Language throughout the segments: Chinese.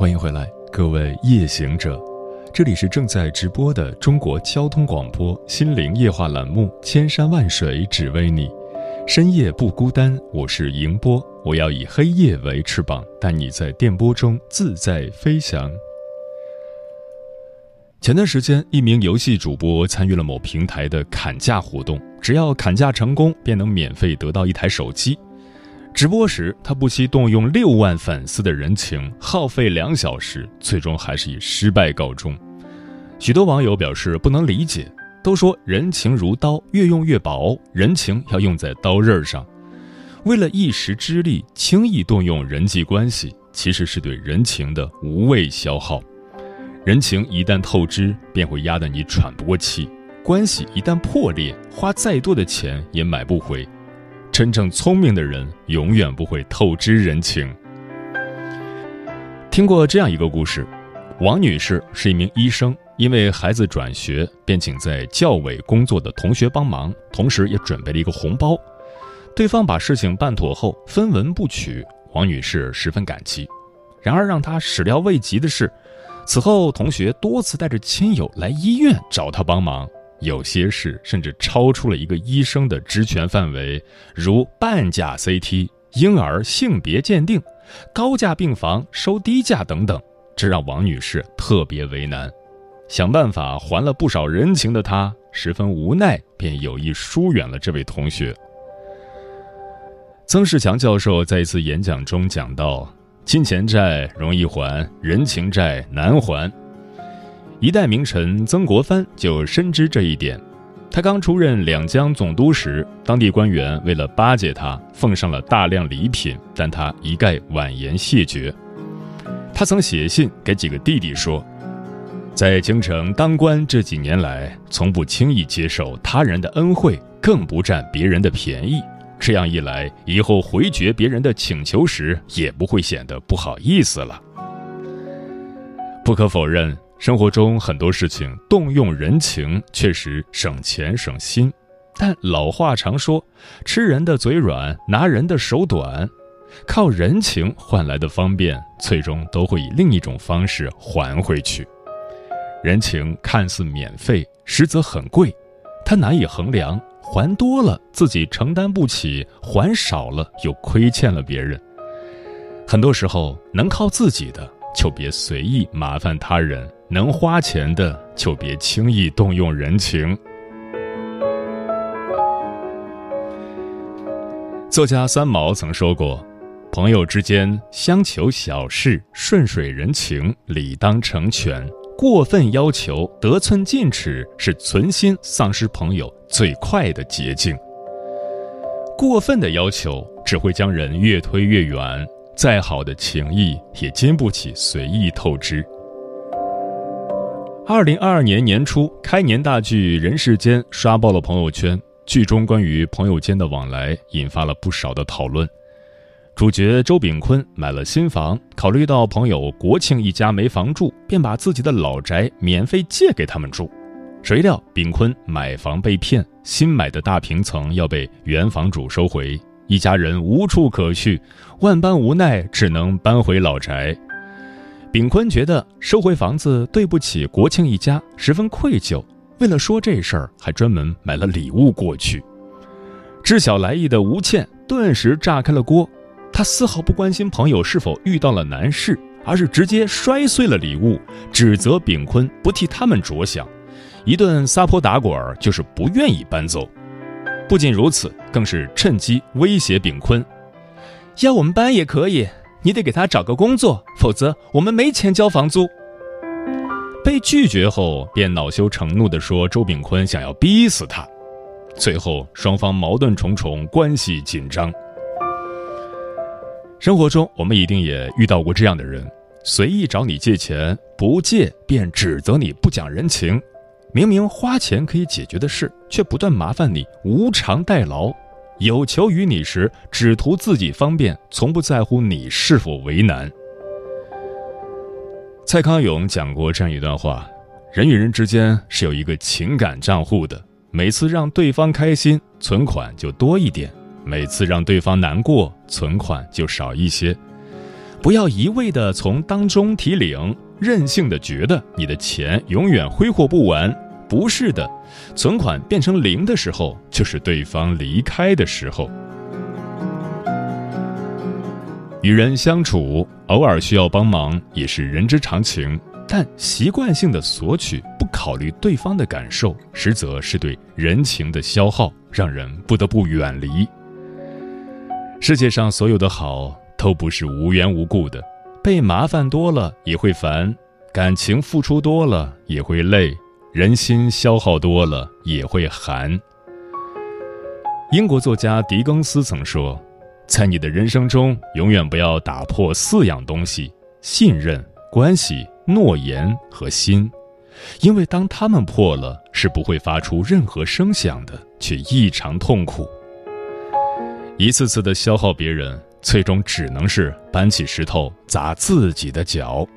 欢迎回来，各位夜行者，这里是正在直播的中国交通广播心灵夜话栏目《千山万水只为你》，深夜不孤单，我是迎波，我要以黑夜为翅膀，带你在电波中自在飞翔。前段时间，一名游戏主播参与了某平台的砍价活动，只要砍价成功，便能免费得到一台手机。直播时，他不惜动用六万粉丝的人情，耗费两小时，最终还是以失败告终。许多网友表示不能理解，都说人情如刀，越用越薄，人情要用在刀刃上。为了一时之力，轻易动用人际关系，其实是对人情的无谓消耗。人情一旦透支，便会压得你喘不过气；关系一旦破裂，花再多的钱也买不回。真正聪明的人永远不会透支人情。听过这样一个故事：王女士是一名医生，因为孩子转学，便请在教委工作的同学帮忙，同时也准备了一个红包。对方把事情办妥后，分文不取，王女士十分感激。然而让她始料未及的是，此后同学多次带着亲友来医院找她帮忙。有些事甚至超出了一个医生的职权范围，如半价 CT、婴儿性别鉴定、高价病房收低价等等，这让王女士特别为难。想办法还了不少人情的她，十分无奈，便有意疏远了这位同学。曾仕强教授在一次演讲中讲到：“金钱债容易还，人情债难还。”一代名臣曾国藩就深知这一点。他刚出任两江总督时，当地官员为了巴结他，奉上了大量礼品，但他一概婉言谢绝。他曾写信给几个弟弟说：“在京城当官这几年来，从不轻易接受他人的恩惠，更不占别人的便宜。这样一来，以后回绝别人的请求时，也不会显得不好意思了。”不可否认。生活中很多事情动用人情确实省钱省心，但老话常说“吃人的嘴软，拿人的手短”，靠人情换来的方便，最终都会以另一种方式还回去。人情看似免费，实则很贵，它难以衡量，还多了自己承担不起，还少了又亏欠了别人。很多时候，能靠自己的就别随意麻烦他人。能花钱的就别轻易动用人情。作家三毛曾说过：“朋友之间相求小事，顺水人情，理当成全；过分要求，得寸进尺，是存心丧失朋友最快的捷径。过分的要求只会将人越推越远，再好的情谊也经不起随意透支。”二零二二年年初，开年大剧《人世间》刷爆了朋友圈。剧中关于朋友间的往来引发了不少的讨论。主角周炳坤买了新房，考虑到朋友国庆一家没房住，便把自己的老宅免费借给他们住。谁料炳坤买房被骗，新买的大平层要被原房主收回，一家人无处可去，万般无奈，只能搬回老宅。炳坤觉得收回房子对不起国庆一家，十分愧疚。为了说这事儿，还专门买了礼物过去。知晓来意的吴倩顿时炸开了锅，她丝毫不关心朋友是否遇到了难事，而是直接摔碎了礼物，指责炳坤不替他们着想，一顿撒泼打滚儿就是不愿意搬走。不仅如此，更是趁机威胁炳坤：“要我们搬也可以。”你得给他找个工作，否则我们没钱交房租。被拒绝后，便恼羞成怒地说：“周炳坤想要逼死他。”最后，双方矛盾重重，关系紧张。生活中，我们一定也遇到过这样的人：随意找你借钱，不借便指责你不讲人情。明明花钱可以解决的事，却不断麻烦你无偿代劳。有求于你时，只图自己方便，从不在乎你是否为难。蔡康永讲过这样一段话：人与人之间是有一个情感账户的，每次让对方开心，存款就多一点；每次让对方难过，存款就少一些。不要一味的从当中提领，任性的觉得你的钱永远挥霍不完。不是的，存款变成零的时候，就是对方离开的时候。与人相处，偶尔需要帮忙也是人之常情，但习惯性的索取，不考虑对方的感受，实则是对人情的消耗，让人不得不远离。世界上所有的好。都不是无缘无故的，被麻烦多了也会烦，感情付出多了也会累，人心消耗多了也会寒。英国作家狄更斯曾说：“在你的人生中，永远不要打破四样东西：信任、关系、诺言和心，因为当他们破了，是不会发出任何声响的，却异常痛苦。一次次的消耗别人。”最终只能是搬起石头砸自己的脚。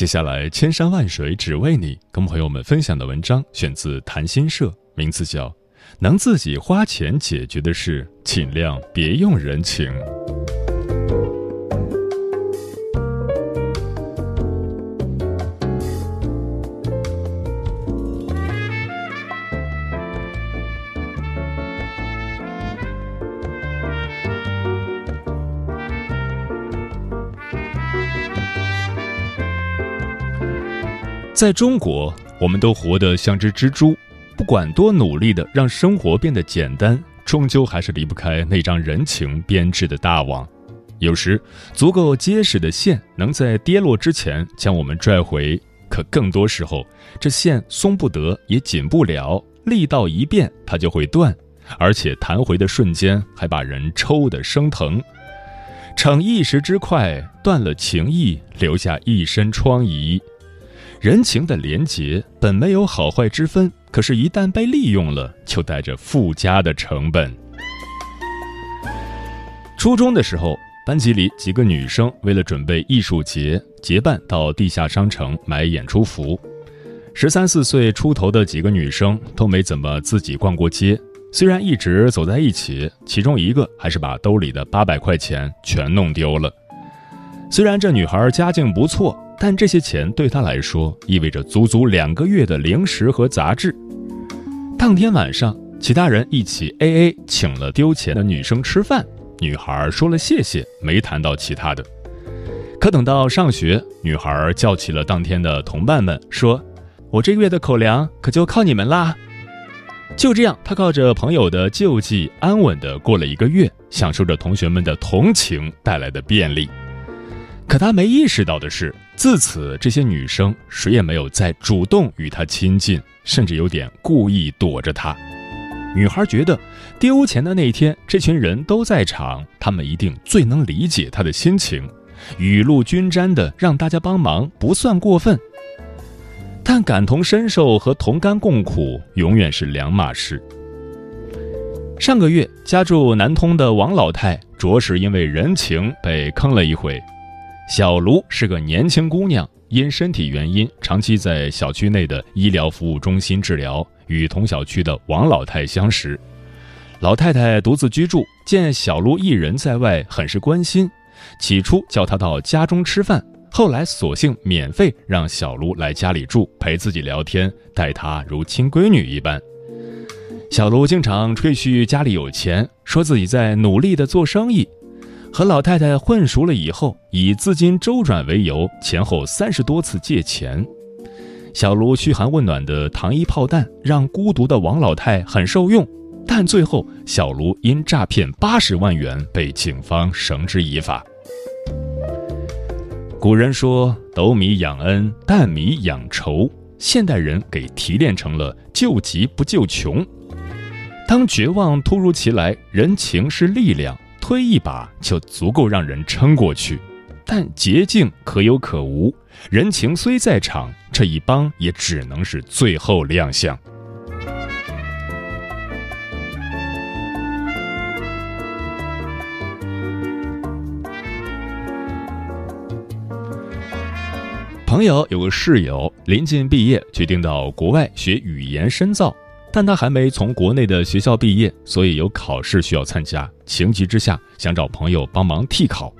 接下来，千山万水只为你，跟朋友们分享的文章选自谈心社，名字叫《能自己花钱解决的事，尽量别用人情》。在中国，我们都活得像只蜘蛛，不管多努力的让生活变得简单，终究还是离不开那张人情编织的大网。有时，足够结实的线能在跌落之前将我们拽回，可更多时候，这线松不得也紧不了，力道一变，它就会断，而且弹回的瞬间还把人抽得生疼。逞一时之快，断了情谊，留下一身疮痍。人情的廉洁本没有好坏之分，可是，一旦被利用了，就带着附加的成本。初中的时候，班级里几个女生为了准备艺术节，结伴到地下商城买演出服。十三四岁出头的几个女生都没怎么自己逛过街，虽然一直走在一起，其中一个还是把兜里的八百块钱全弄丢了。虽然这女孩家境不错。但这些钱对他来说意味着足足两个月的零食和杂志。当天晚上，其他人一起 A A 请了丢钱的女生吃饭，女孩说了谢谢，没谈到其他的。可等到上学，女孩叫起了当天的同伴们，说：“我这个月的口粮可就靠你们啦。”就这样，她靠着朋友的救济，安稳的过了一个月，享受着同学们的同情带来的便利。可他没意识到的是。自此，这些女生谁也没有再主动与他亲近，甚至有点故意躲着他。女孩觉得，丢钱的那天，这群人都在场，他们一定最能理解她的心情，雨露均沾的让大家帮忙不算过分。但感同身受和同甘共苦永远是两码事。上个月，家住南通的王老太，着实因为人情被坑了一回。小卢是个年轻姑娘，因身体原因长期在小区内的医疗服务中心治疗，与同小区的王老太相识。老太太独自居住，见小卢一人在外，很是关心。起初叫她到家中吃饭，后来索性免费让小卢来家里住，陪自己聊天，待她如亲闺女一般。小卢经常吹嘘家里有钱，说自己在努力的做生意。和老太太混熟了以后，以资金周转为由，前后三十多次借钱。小卢嘘寒问暖的糖衣炮弹，让孤独的王老太很受用。但最后，小卢因诈骗八十万元被警方绳之以法。古人说“斗米养恩，担米养仇”，现代人给提炼成了“救急不救穷”。当绝望突如其来，人情是力量，推一把就足够让人撑过去。但捷径可有可无，人情虽在场，这一帮也只能是最后亮相。朋友有个室友，临近毕业，决定到国外学语言深造。但他还没从国内的学校毕业，所以有考试需要参加。情急之下，想找朋友帮忙替考，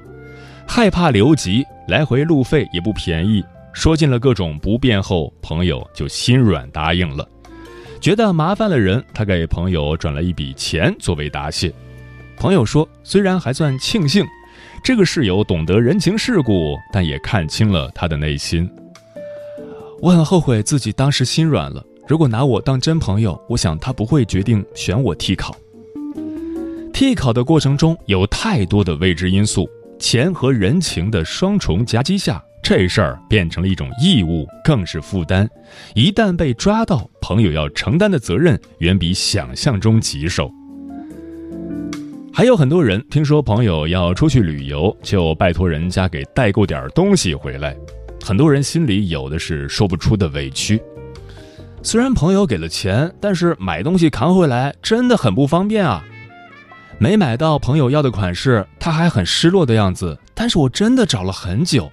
害怕留级，来回路费也不便宜。说尽了各种不便后，朋友就心软答应了。觉得麻烦了人，他给朋友转了一笔钱作为答谢。朋友说，虽然还算庆幸。这个室友懂得人情世故，但也看清了他的内心。我很后悔自己当时心软了。如果拿我当真朋友，我想他不会决定选我替考。替考的过程中有太多的未知因素，钱和人情的双重夹击下，这事儿变成了一种义务，更是负担。一旦被抓到，朋友要承担的责任远比想象中棘手。还有很多人听说朋友要出去旅游，就拜托人家给代购点东西回来。很多人心里有的是说不出的委屈。虽然朋友给了钱，但是买东西扛回来真的很不方便啊。没买到朋友要的款式，他还很失落的样子。但是我真的找了很久。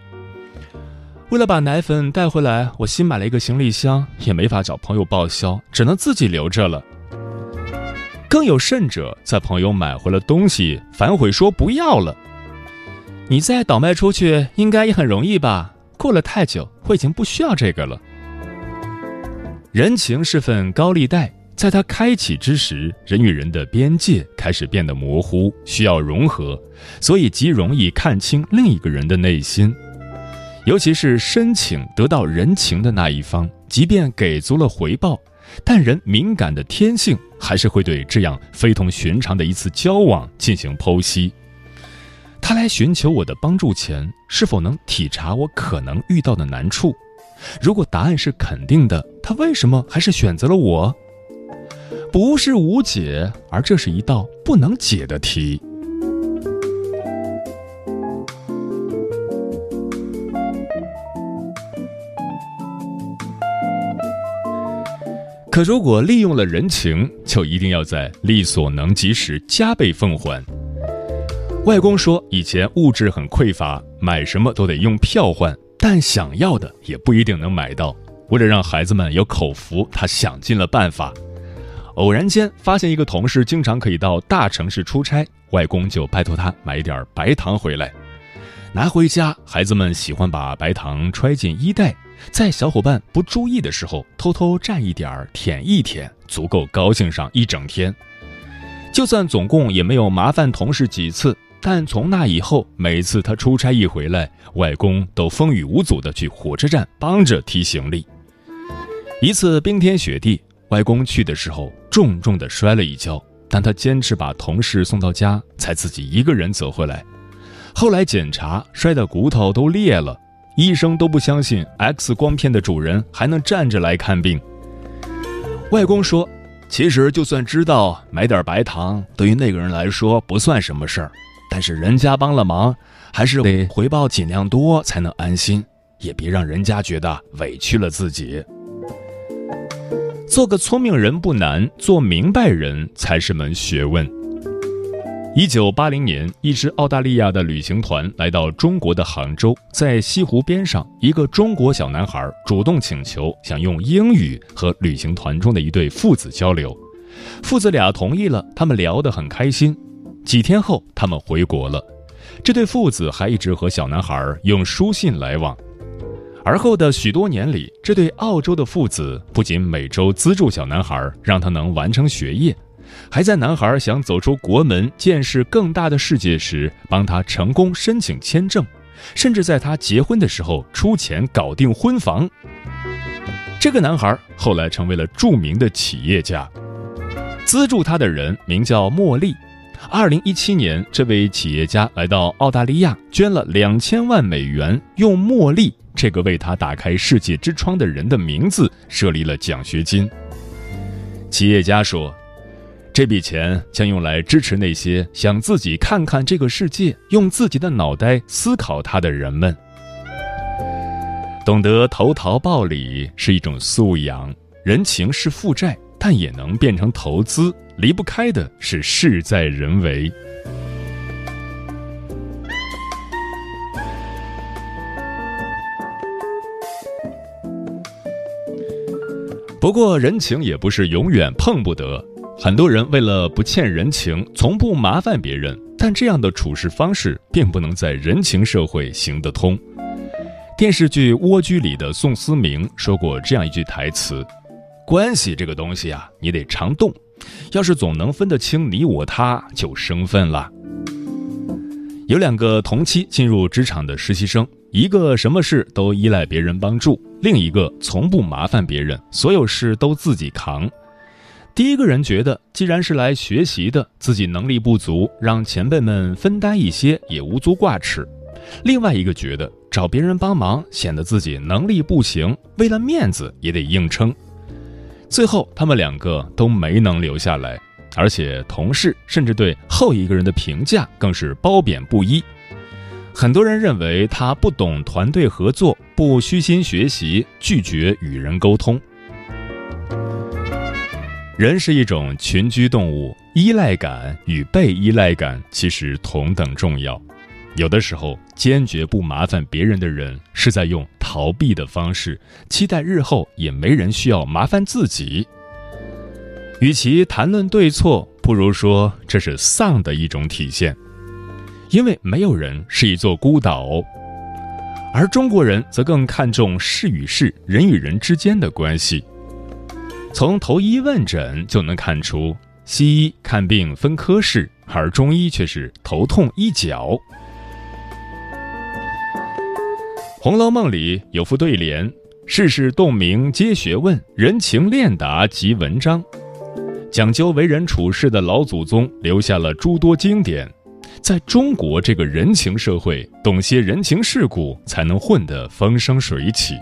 为了把奶粉带回来，我新买了一个行李箱，也没法找朋友报销，只能自己留着了。更有甚者，在朋友买回了东西，反悔说不要了。你再倒卖出去，应该也很容易吧？过了太久，我已经不需要这个了。人情是份高利贷，在它开启之时，人与人的边界开始变得模糊，需要融合，所以极容易看清另一个人的内心。尤其是申请得到人情的那一方，即便给足了回报。但人敏感的天性还是会对这样非同寻常的一次交往进行剖析。他来寻求我的帮助前，是否能体察我可能遇到的难处？如果答案是肯定的，他为什么还是选择了我？不是无解，而这是一道不能解的题。可如果利用了人情，就一定要在力所能及时加倍奉还。外公说，以前物质很匮乏，买什么都得用票换，但想要的也不一定能买到。为了让孩子们有口福，他想尽了办法。偶然间发现一个同事经常可以到大城市出差，外公就拜托他买一点白糖回来。拿回家，孩子们喜欢把白糖揣进衣袋。在小伙伴不注意的时候，偷偷蘸一点舔一舔，足够高兴上一整天。就算总共也没有麻烦同事几次，但从那以后，每次他出差一回来，外公都风雨无阻地去火车站帮着提行李。一次冰天雪地，外公去的时候重重地摔了一跤，但他坚持把同事送到家，才自己一个人走回来。后来检查，摔的骨头都裂了。医生都不相信 X 光片的主人还能站着来看病。外公说：“其实就算知道买点白糖对于那个人来说不算什么事儿，但是人家帮了忙，还是得回报尽量多才能安心，也别让人家觉得委屈了自己。做个聪明人不难，做明白人才是门学问。”一九八零年，一支澳大利亚的旅行团来到中国的杭州，在西湖边上，一个中国小男孩主动请求想用英语和旅行团中的一对父子交流，父子俩同意了，他们聊得很开心。几天后，他们回国了，这对父子还一直和小男孩用书信来往。而后的许多年里，这对澳洲的父子不仅每周资助小男孩，让他能完成学业。还在男孩想走出国门、见识更大的世界时，帮他成功申请签证，甚至在他结婚的时候出钱搞定婚房。这个男孩后来成为了著名的企业家，资助他的人名叫茉莉。二零一七年，这位企业家来到澳大利亚，捐了两千万美元，用茉莉这个为他打开世界之窗的人的名字设立了奖学金。企业家说。这笔钱将用来支持那些想自己看看这个世界、用自己的脑袋思考它的人们。懂得投桃报李是一种素养，人情是负债，但也能变成投资。离不开的是事在人为。不过，人情也不是永远碰不得。很多人为了不欠人情，从不麻烦别人，但这样的处事方式并不能在人情社会行得通。电视剧《蜗居》里的宋思明说过这样一句台词：“关系这个东西啊，你得常动。要是总能分得清你我他，就生分了。”有两个同期进入职场的实习生，一个什么事都依赖别人帮助，另一个从不麻烦别人，所有事都自己扛。第一个人觉得，既然是来学习的，自己能力不足，让前辈们分担一些也无足挂齿；另外一个觉得，找别人帮忙显得自己能力不行，为了面子也得硬撑。最后，他们两个都没能留下来。而且，同事甚至对后一个人的评价更是褒贬不一。很多人认为他不懂团队合作，不虚心学习，拒绝与人沟通。人是一种群居动物，依赖感与被依赖感其实同等重要。有的时候，坚决不麻烦别人的人，是在用逃避的方式，期待日后也没人需要麻烦自己。与其谈论对错，不如说这是丧的一种体现，因为没有人是一座孤岛，而中国人则更看重事与事、人与人之间的关系。从头医问诊就能看出，西医看病分科室，而中医却是头痛医脚。《红楼梦》里有副对联：“世事洞明皆学问，人情练达即文章。”讲究为人处事的老祖宗留下了诸多经典，在中国这个人情社会，懂些人情世故才能混得风生水起。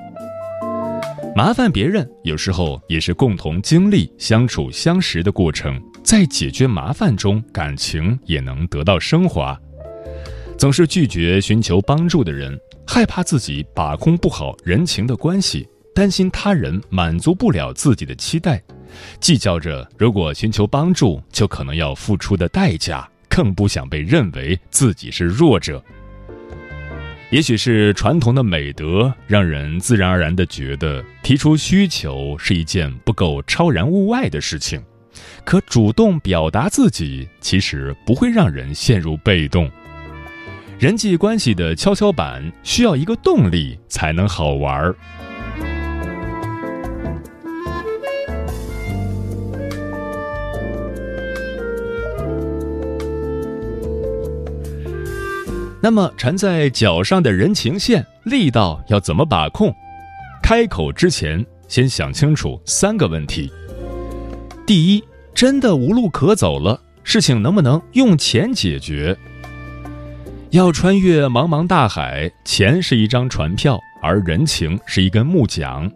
麻烦别人有时候也是共同经历相处相识的过程，在解决麻烦中，感情也能得到升华。总是拒绝寻求帮助的人，害怕自己把控不好人情的关系，担心他人满足不了自己的期待。计较着，如果寻求帮助，就可能要付出的代价，更不想被认为自己是弱者。也许是传统的美德，让人自然而然地觉得提出需求是一件不够超然物外的事情。可主动表达自己，其实不会让人陷入被动。人际关系的跷跷板需要一个动力才能好玩儿。那么缠在脚上的人情线力道要怎么把控？开口之前先想清楚三个问题：第一，真的无路可走了，事情能不能用钱解决？要穿越茫茫大海，钱是一张船票，而人情是一根木桨，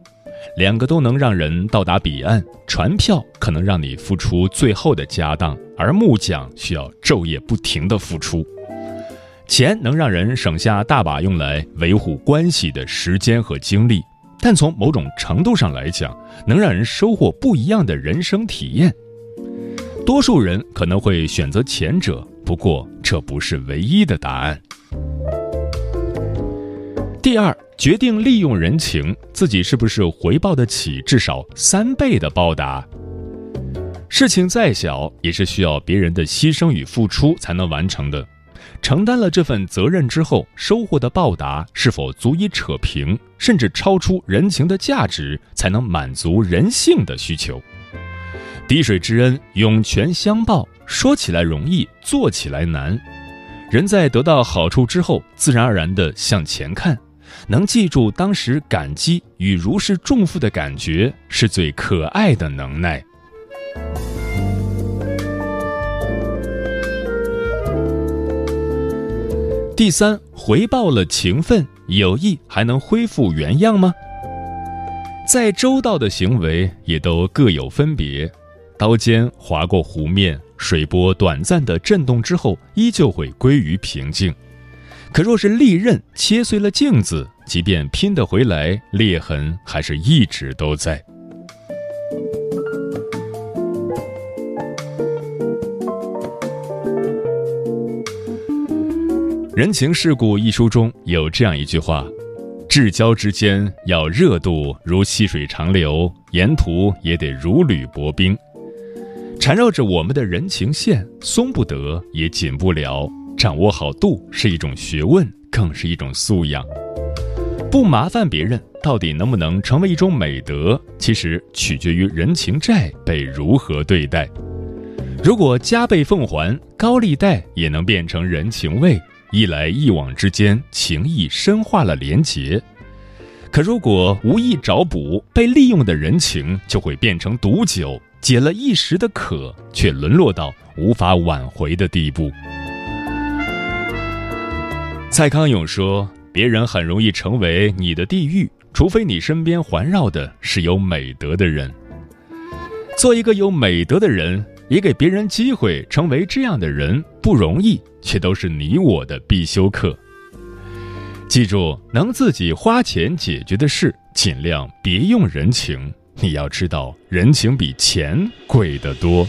两个都能让人到达彼岸。船票可能让你付出最后的家当，而木桨需要昼夜不停的付出。钱能让人省下大把用来维护关系的时间和精力，但从某种程度上来讲，能让人收获不一样的人生体验。多数人可能会选择前者，不过这不是唯一的答案。第二，决定利用人情，自己是不是回报得起至少三倍的报答？事情再小，也是需要别人的牺牲与付出才能完成的。承担了这份责任之后，收获的报答是否足以扯平，甚至超出人情的价值，才能满足人性的需求。滴水之恩，涌泉相报，说起来容易，做起来难。人在得到好处之后，自然而然地向前看，能记住当时感激与如释重负的感觉，是最可爱的能耐。第三，回报了情分，友谊还能恢复原样吗？再周到的行为也都各有分别。刀尖划过湖面，水波短暂的震动之后，依旧会归于平静。可若是利刃切碎了镜子，即便拼得回来，裂痕还是一直都在。《人情世故》一书中有这样一句话：“至交之间要热度如细水长流，沿途也得如履薄冰。”缠绕着我们的人情线，松不得也紧不了。掌握好度是一种学问，更是一种素养。不麻烦别人，到底能不能成为一种美德？其实取决于人情债被如何对待。如果加倍奉还，高利贷也能变成人情味。一来一往之间，情谊深化了连结。可如果无意找补，被利用的人情就会变成毒酒，解了一时的渴，却沦落到无法挽回的地步。蔡康永说：“别人很容易成为你的地狱，除非你身边环绕的是有美德的人。做一个有美德的人。”也给别人机会成为这样的人不容易，却都是你我的必修课。记住，能自己花钱解决的事，尽量别用人情。你要知道，人情比钱贵得多。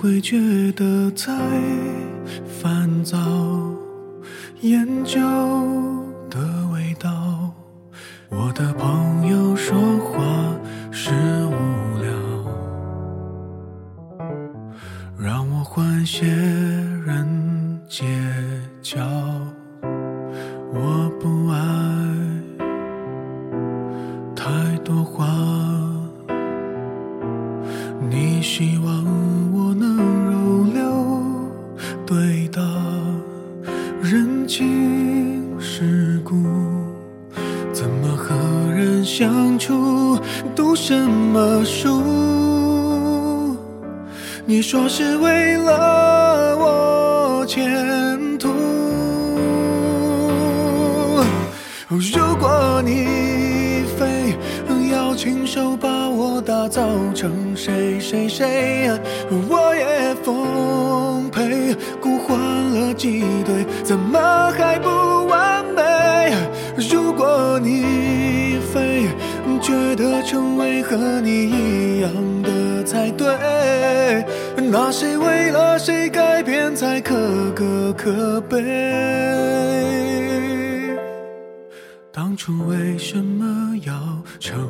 会觉得太烦躁，烟酒的味道。我的朋友说话是无聊，让我换些。了我前途。如果你非要亲手把我打造成谁谁谁，我也奉陪。孤欢了几对，怎么还不完美？如果你。非觉得成为和你一样的才对，那谁为了谁改变才可歌可悲？当初为什么要成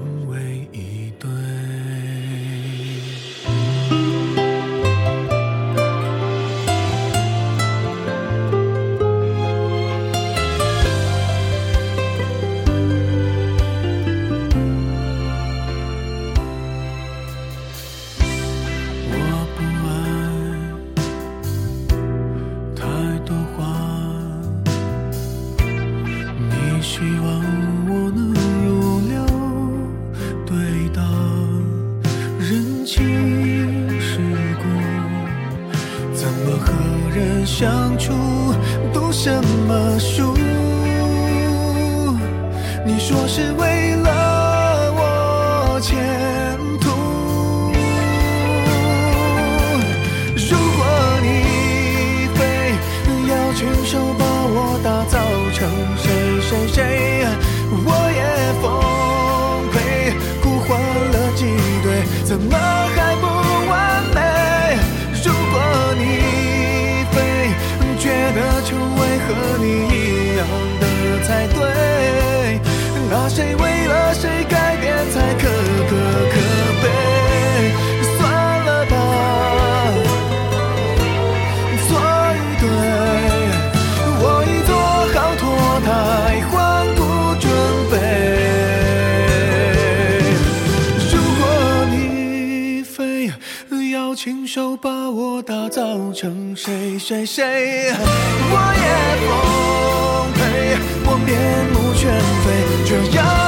谁谁。我也奉陪，我面目全非，这样。